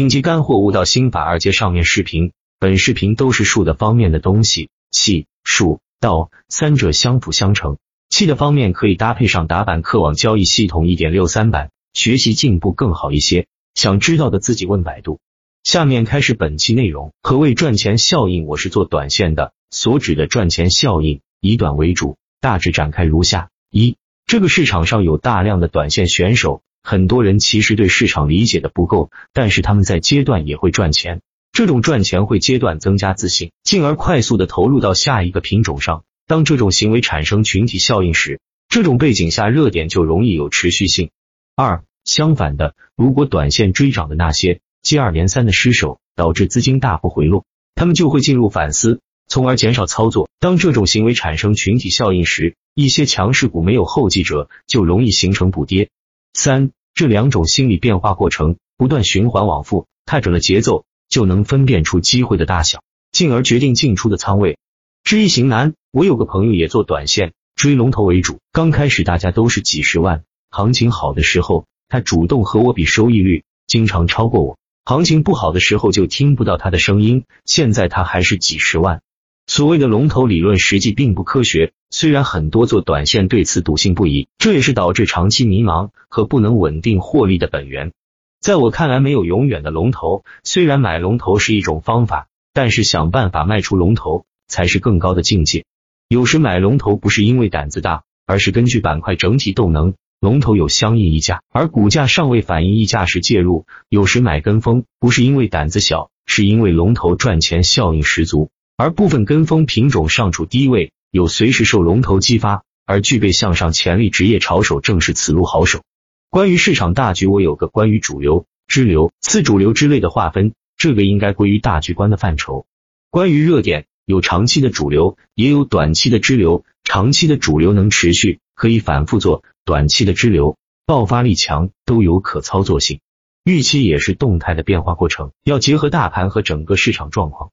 顶级干货悟道心法二阶上面视频，本视频都是术的方面的东西，气、术、道三者相辅相成。气的方面可以搭配上打板客网交易系统一点六三版，学习进步更好一些。想知道的自己问百度。下面开始本期内容。何谓赚钱效应？我是做短线的，所指的赚钱效应以短为主，大致展开如下：一、这个市场上有大量的短线选手，很多人其实对市场理解的不够，但是他们在阶段也会赚钱。这种赚钱会阶段增加自信，进而快速的投入到下一个品种上。当这种行为产生群体效应时，这种背景下热点就容易有持续性。二、相反的，如果短线追涨的那些接二连三的失手，导致资金大幅回落，他们就会进入反思，从而减少操作。当这种行为产生群体效应时，一些强势股没有后继者，就容易形成补跌。三、这两种心理变化过程不断循环往复，看准了节奏，就能分辨出机会的大小，进而决定进出的仓位。知易行难，我有个朋友也做短线，追龙头为主。刚开始大家都是几十万，行情好的时候，他主动和我比收益率，经常超过我；行情不好的时候就听不到他的声音。现在他还是几十万。所谓的龙头理论实际并不科学，虽然很多做短线对此笃信不疑，这也是导致长期迷茫和不能稳定获利的本源。在我看来，没有永远的龙头，虽然买龙头是一种方法，但是想办法卖出龙头。才是更高的境界。有时买龙头不是因为胆子大，而是根据板块整体动能，龙头有相应溢价，而股价尚未反映溢价时介入。有时买跟风不是因为胆子小，是因为龙头赚钱效应十足，而部分跟风品种尚处低位，有随时受龙头激发而具备向上潜力。职业炒手正是此路好手。关于市场大局，我有个关于主流、支流、次主流之类的划分，这个应该归于大局观的范畴。关于热点。有长期的主流，也有短期的支流。长期的主流能持续，可以反复做；短期的支流爆发力强，都有可操作性。预期也是动态的变化过程，要结合大盘和整个市场状况。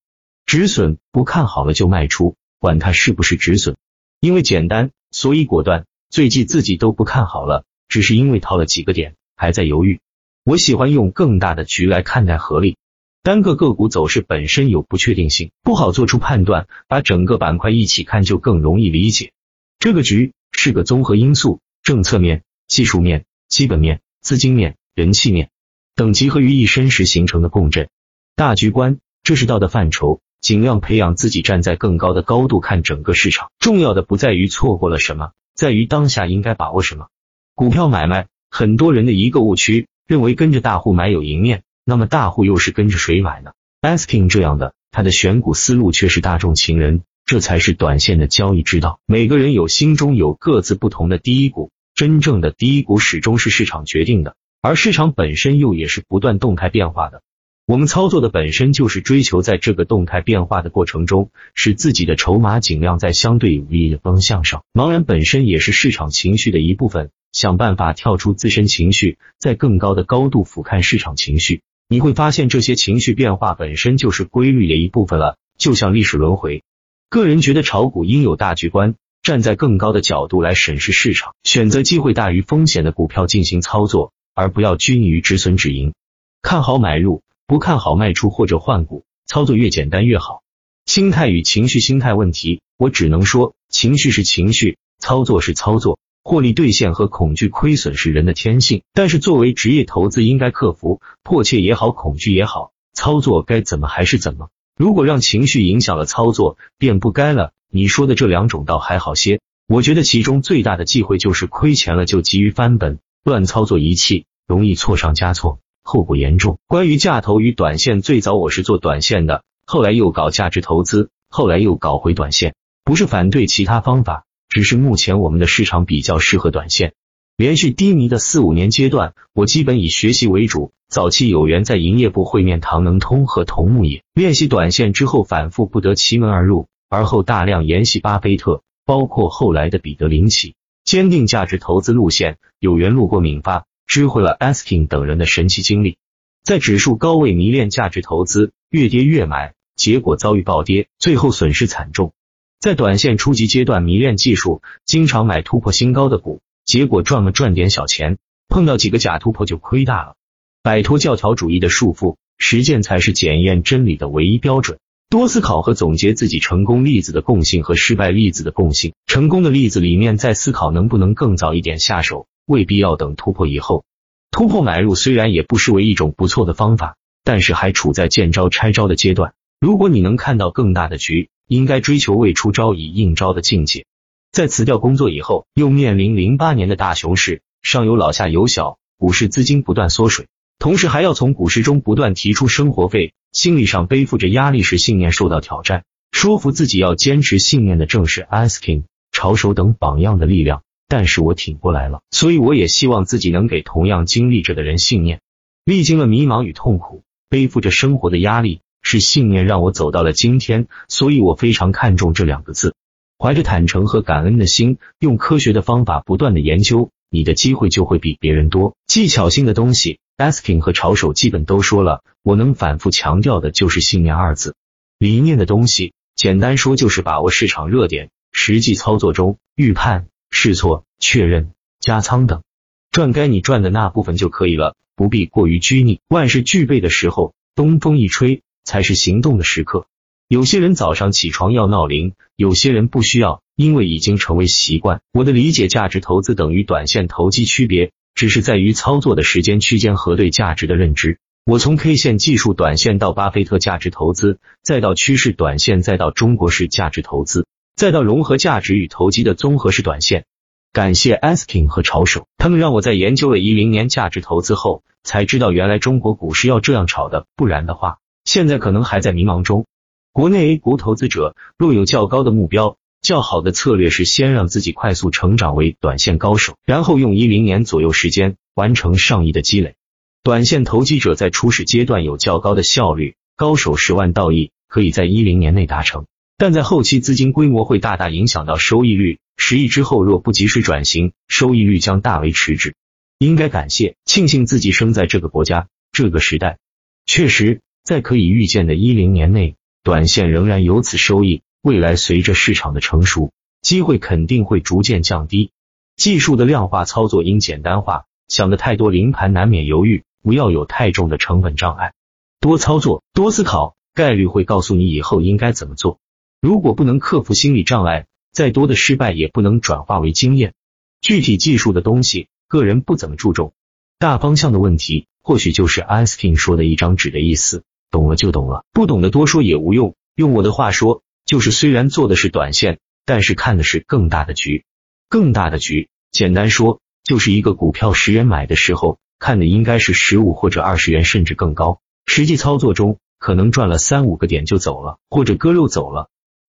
止损不看好了就卖出，管它是不是止损，因为简单，所以果断。最近自己都不看好了，只是因为套了几个点，还在犹豫。我喜欢用更大的局来看待合力。单个个股走势本身有不确定性，不好做出判断。把整个板块一起看就更容易理解。这个局是个综合因素，政策面、技术面、基本面、资金面、人气面等集合于一身时形成的共振。大局观，这是道的范畴。尽量培养自己站在更高的高度看整个市场。重要的不在于错过了什么，在于当下应该把握什么。股票买卖，很多人的一个误区，认为跟着大户买有赢面。那么大户又是跟着谁买呢？Asking 这样的，他的选股思路却是大众情人，这才是短线的交易之道。每个人有心中有各自不同的第一股，真正的第一股始终是市场决定的，而市场本身又也是不断动态变化的。我们操作的本身就是追求在这个动态变化的过程中，使自己的筹码尽量在相对有利的方向上。茫然本身也是市场情绪的一部分，想办法跳出自身情绪，在更高的高度俯瞰市场情绪。你会发现这些情绪变化本身就是规律的一部分了，就像历史轮回。个人觉得炒股应有大局观，站在更高的角度来审视市场，选择机会大于风险的股票进行操作，而不要拘泥于止损止盈。看好买入，不看好卖出或者换股，操作越简单越好。心态与情绪心态问题，我只能说，情绪是情绪，操作是操作。获利兑现和恐惧亏损是人的天性，但是作为职业投资，应该克服迫切也好，恐惧也好，操作该怎么还是怎么。如果让情绪影响了操作，便不该了。你说的这两种倒还好些，我觉得其中最大的忌讳就是亏钱了就急于翻本，乱操作一气，容易错上加错，后果严重。关于价投与短线，最早我是做短线的，后来又搞价值投资，后来又搞回短线，不是反对其他方法。只是目前我们的市场比较适合短线，连续低迷的四五年阶段，我基本以学习为主。早期有缘在营业部会面唐能通和同木业练习短线之后，反复不得其门而入，而后大量研习巴菲特，包括后来的彼得林奇，坚定价值投资路线。有缘路过敏发，知会了 Asking 等人的神奇经历，在指数高位迷恋价值投资，越跌越买，结果遭遇暴跌，最后损失惨重。在短线初级阶段迷恋技术，经常买突破新高的股，结果赚了赚点小钱，碰到几个假突破就亏大了。摆脱教条主义的束缚，实践才是检验真理的唯一标准。多思考和总结自己成功例子的共性和失败例子的共性。成功的例子里面，再思考能不能更早一点下手，未必要等突破以后。突破买入虽然也不失为一种不错的方法，但是还处在见招拆招的阶段。如果你能看到更大的局，应该追求未出招已应招的境界。在辞掉工作以后，又面临零八年的大熊市，上有老下有小，股市资金不断缩水，同时还要从股市中不断提出生活费。心理上背负着压力，使信念受到挑战。说服自己要坚持信念的正是 Asking、潮手等榜样的力量。但是我挺过来了，所以我也希望自己能给同样经历着的人信念。历经了迷茫与痛苦，背负着生活的压力，是信念让我走到了今天。所以我非常看重这两个字。怀着坦诚和感恩的心，用科学的方法不断的研究，你的机会就会比别人多。技巧性的东西。Asking 和潮手基本都说了，我能反复强调的就是信念二字。理念的东西，简单说就是把握市场热点，实际操作中预判、试错、确认、加仓等，赚该你赚的那部分就可以了，不必过于拘泥。万事俱备的时候，东风一吹，才是行动的时刻。有些人早上起床要闹铃，有些人不需要，因为已经成为习惯。我的理解，价值投资等于短线投机区别。只是在于操作的时间区间和对价值的认知。我从 K 线技术短线到巴菲特价值投资，再到趋势短线，再到中国式价值投资，再到融合价值与投机的综合式短线。感谢 Asking 和潮手，他们让我在研究了一零年价值投资后，才知道原来中国股市要这样炒的，不然的话，现在可能还在迷茫中。国内 A 股投资者若有较高的目标。较好的策略是先让自己快速成长为短线高手，然后用一零年左右时间完成上亿的积累。短线投机者在初始阶段有较高的效率，高手十万到亿可以在一零年内达成，但在后期资金规模会大大影响到收益率，十亿之后若不及时转型，收益率将大为迟滞。应该感谢庆幸自己生在这个国家这个时代，确实在可以预见的一零年内，短线仍然有此收益。未来随着市场的成熟，机会肯定会逐渐降低。技术的量化操作应简单化，想的太多，临盘难免犹豫，不要有太重的成本障碍。多操作，多思考，概率会告诉你以后应该怎么做。如果不能克服心理障碍，再多的失败也不能转化为经验。具体技术的东西，个人不怎么注重。大方向的问题，或许就是 Asking 说的一张纸的意思，懂了就懂了，不懂的多说也无用。用我的话说。就是虽然做的是短线，但是看的是更大的局。更大的局，简单说就是一个股票十元买的时候，看的应该是十五或者二十元，甚至更高。实际操作中可能赚了三五个点就走了，或者割肉走了。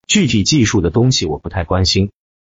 具体技术的东西我不太关心。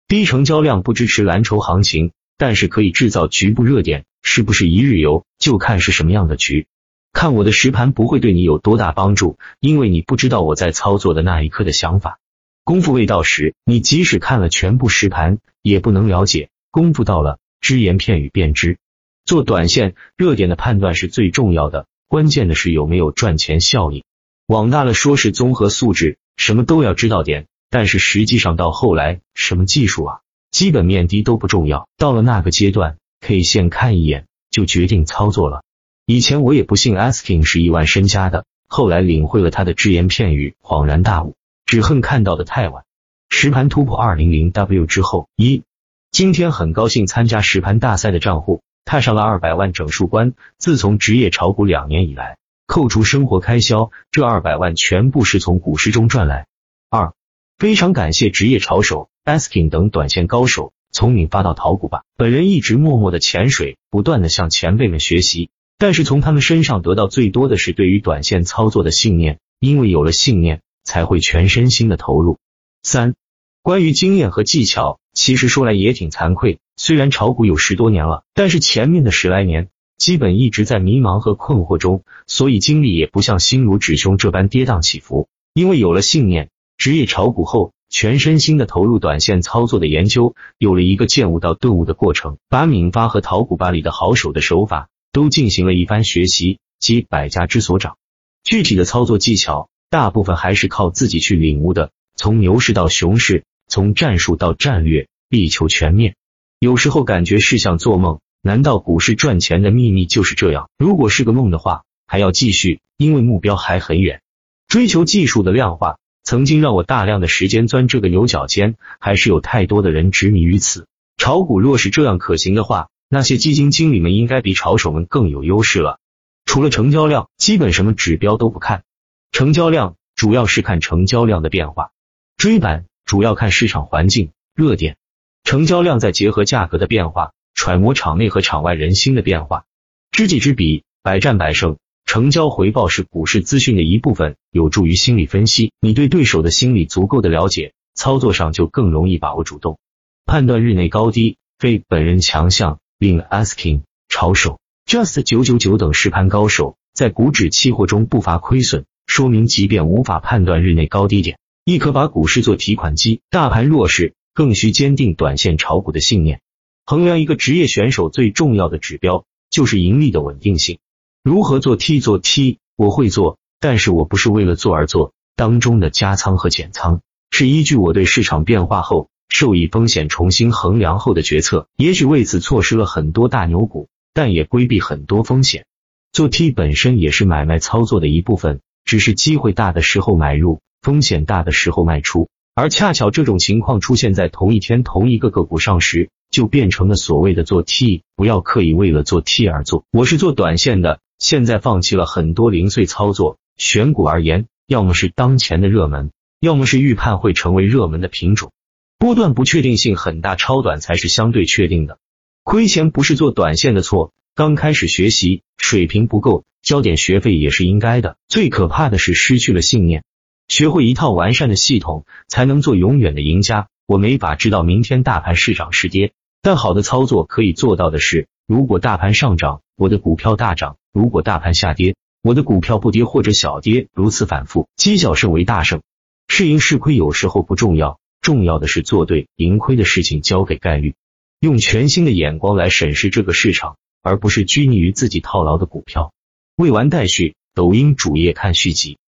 低成交量不支持蓝筹行情，但是可以制造局部热点，是不是一日游就看是什么样的局。看我的实盘不会对你有多大帮助，因为你不知道我在操作的那一刻的想法。功夫未到时，你即使看了全部实盘，也不能了解。功夫到了，只言片语便知。做短线热点的判断是最重要的，关键的是有没有赚钱效应。往大了说是综合素质，什么都要知道点，但是实际上到后来，什么技术啊，基本面低都不重要。到了那个阶段，K 线看一眼就决定操作了。以前我也不信 Asking 是亿万身家的，后来领会了他的只言片语，恍然大悟，只恨看到的太晚。实盘突破二零零 W 之后，一今天很高兴参加实盘大赛的账户踏上了二百万整数关。自从职业炒股两年以来，扣除生活开销，这二百万全部是从股市中赚来。二非常感谢职业炒手 Asking 等短线高手，从你发到淘股吧。本人一直默默的潜水，不断的向前辈们学习。但是从他们身上得到最多的是对于短线操作的信念，因为有了信念，才会全身心的投入。三、关于经验和技巧，其实说来也挺惭愧，虽然炒股有十多年了，但是前面的十来年基本一直在迷茫和困惑中，所以经历也不像心如止胸这般跌宕起伏。因为有了信念，职业炒股后，全身心的投入短线操作的研究，有了一个见悟到顿悟的过程，把敏发和淘股吧里的好手的手法。都进行了一番学习，及百家之所长。具体的操作技巧，大部分还是靠自己去领悟的。从牛市到熊市，从战术到战略，力求全面。有时候感觉是像做梦，难道股市赚钱的秘密就是这样？如果是个梦的话，还要继续，因为目标还很远。追求技术的量化，曾经让我大量的时间钻这个牛角尖，还是有太多的人执迷于此。炒股若是这样可行的话，那些基金经理们应该比炒手们更有优势了。除了成交量，基本什么指标都不看。成交量主要是看成交量的变化，追板主要看市场环境热点。成交量再结合价格的变化，揣摩场内和场外人心的变化。知己知彼，百战百胜。成交回报是股市资讯的一部分，有助于心理分析。你对对手的心理足够的了解，操作上就更容易把握主动，判断日内高低。非本人强项，令 asking 炒手 just 九九九等实盘高手，在股指期货中不乏亏损，说明即便无法判断日内高低点，亦可把股市做提款机。大盘弱势，更需坚定短线炒股的信念。衡量一个职业选手最重要的指标，就是盈利的稳定性。如何做 T 做 T，我会做，但是我不是为了做而做。当中的加仓和减仓，是依据我对市场变化后受益风险重新衡量后的决策。也许为此错失了很多大牛股，但也规避很多风险。做 T 本身也是买卖操作的一部分，只是机会大的时候买入，风险大的时候卖出。而恰巧这种情况出现在同一天同一个个股上时，就变成了所谓的做 T。不要刻意为了做 T 而做，我是做短线的。现在放弃了很多零碎操作，选股而言，要么是当前的热门，要么是预判会成为热门的品种。波段不确定性很大，超短才是相对确定的。亏钱不是做短线的错，刚开始学习水平不够，交点学费也是应该的。最可怕的是失去了信念。学会一套完善的系统，才能做永远的赢家。我没法知道明天大盘是涨是跌，但好的操作可以做到的是，如果大盘上涨，我的股票大涨。如果大盘下跌，我的股票不跌或者小跌，如此反复，积小胜为大胜。是赢是亏有时候不重要，重要的是做对，盈亏的事情交给概率。用全新的眼光来审视这个市场，而不是拘泥于自己套牢的股票。未完待续，抖音主页看续集。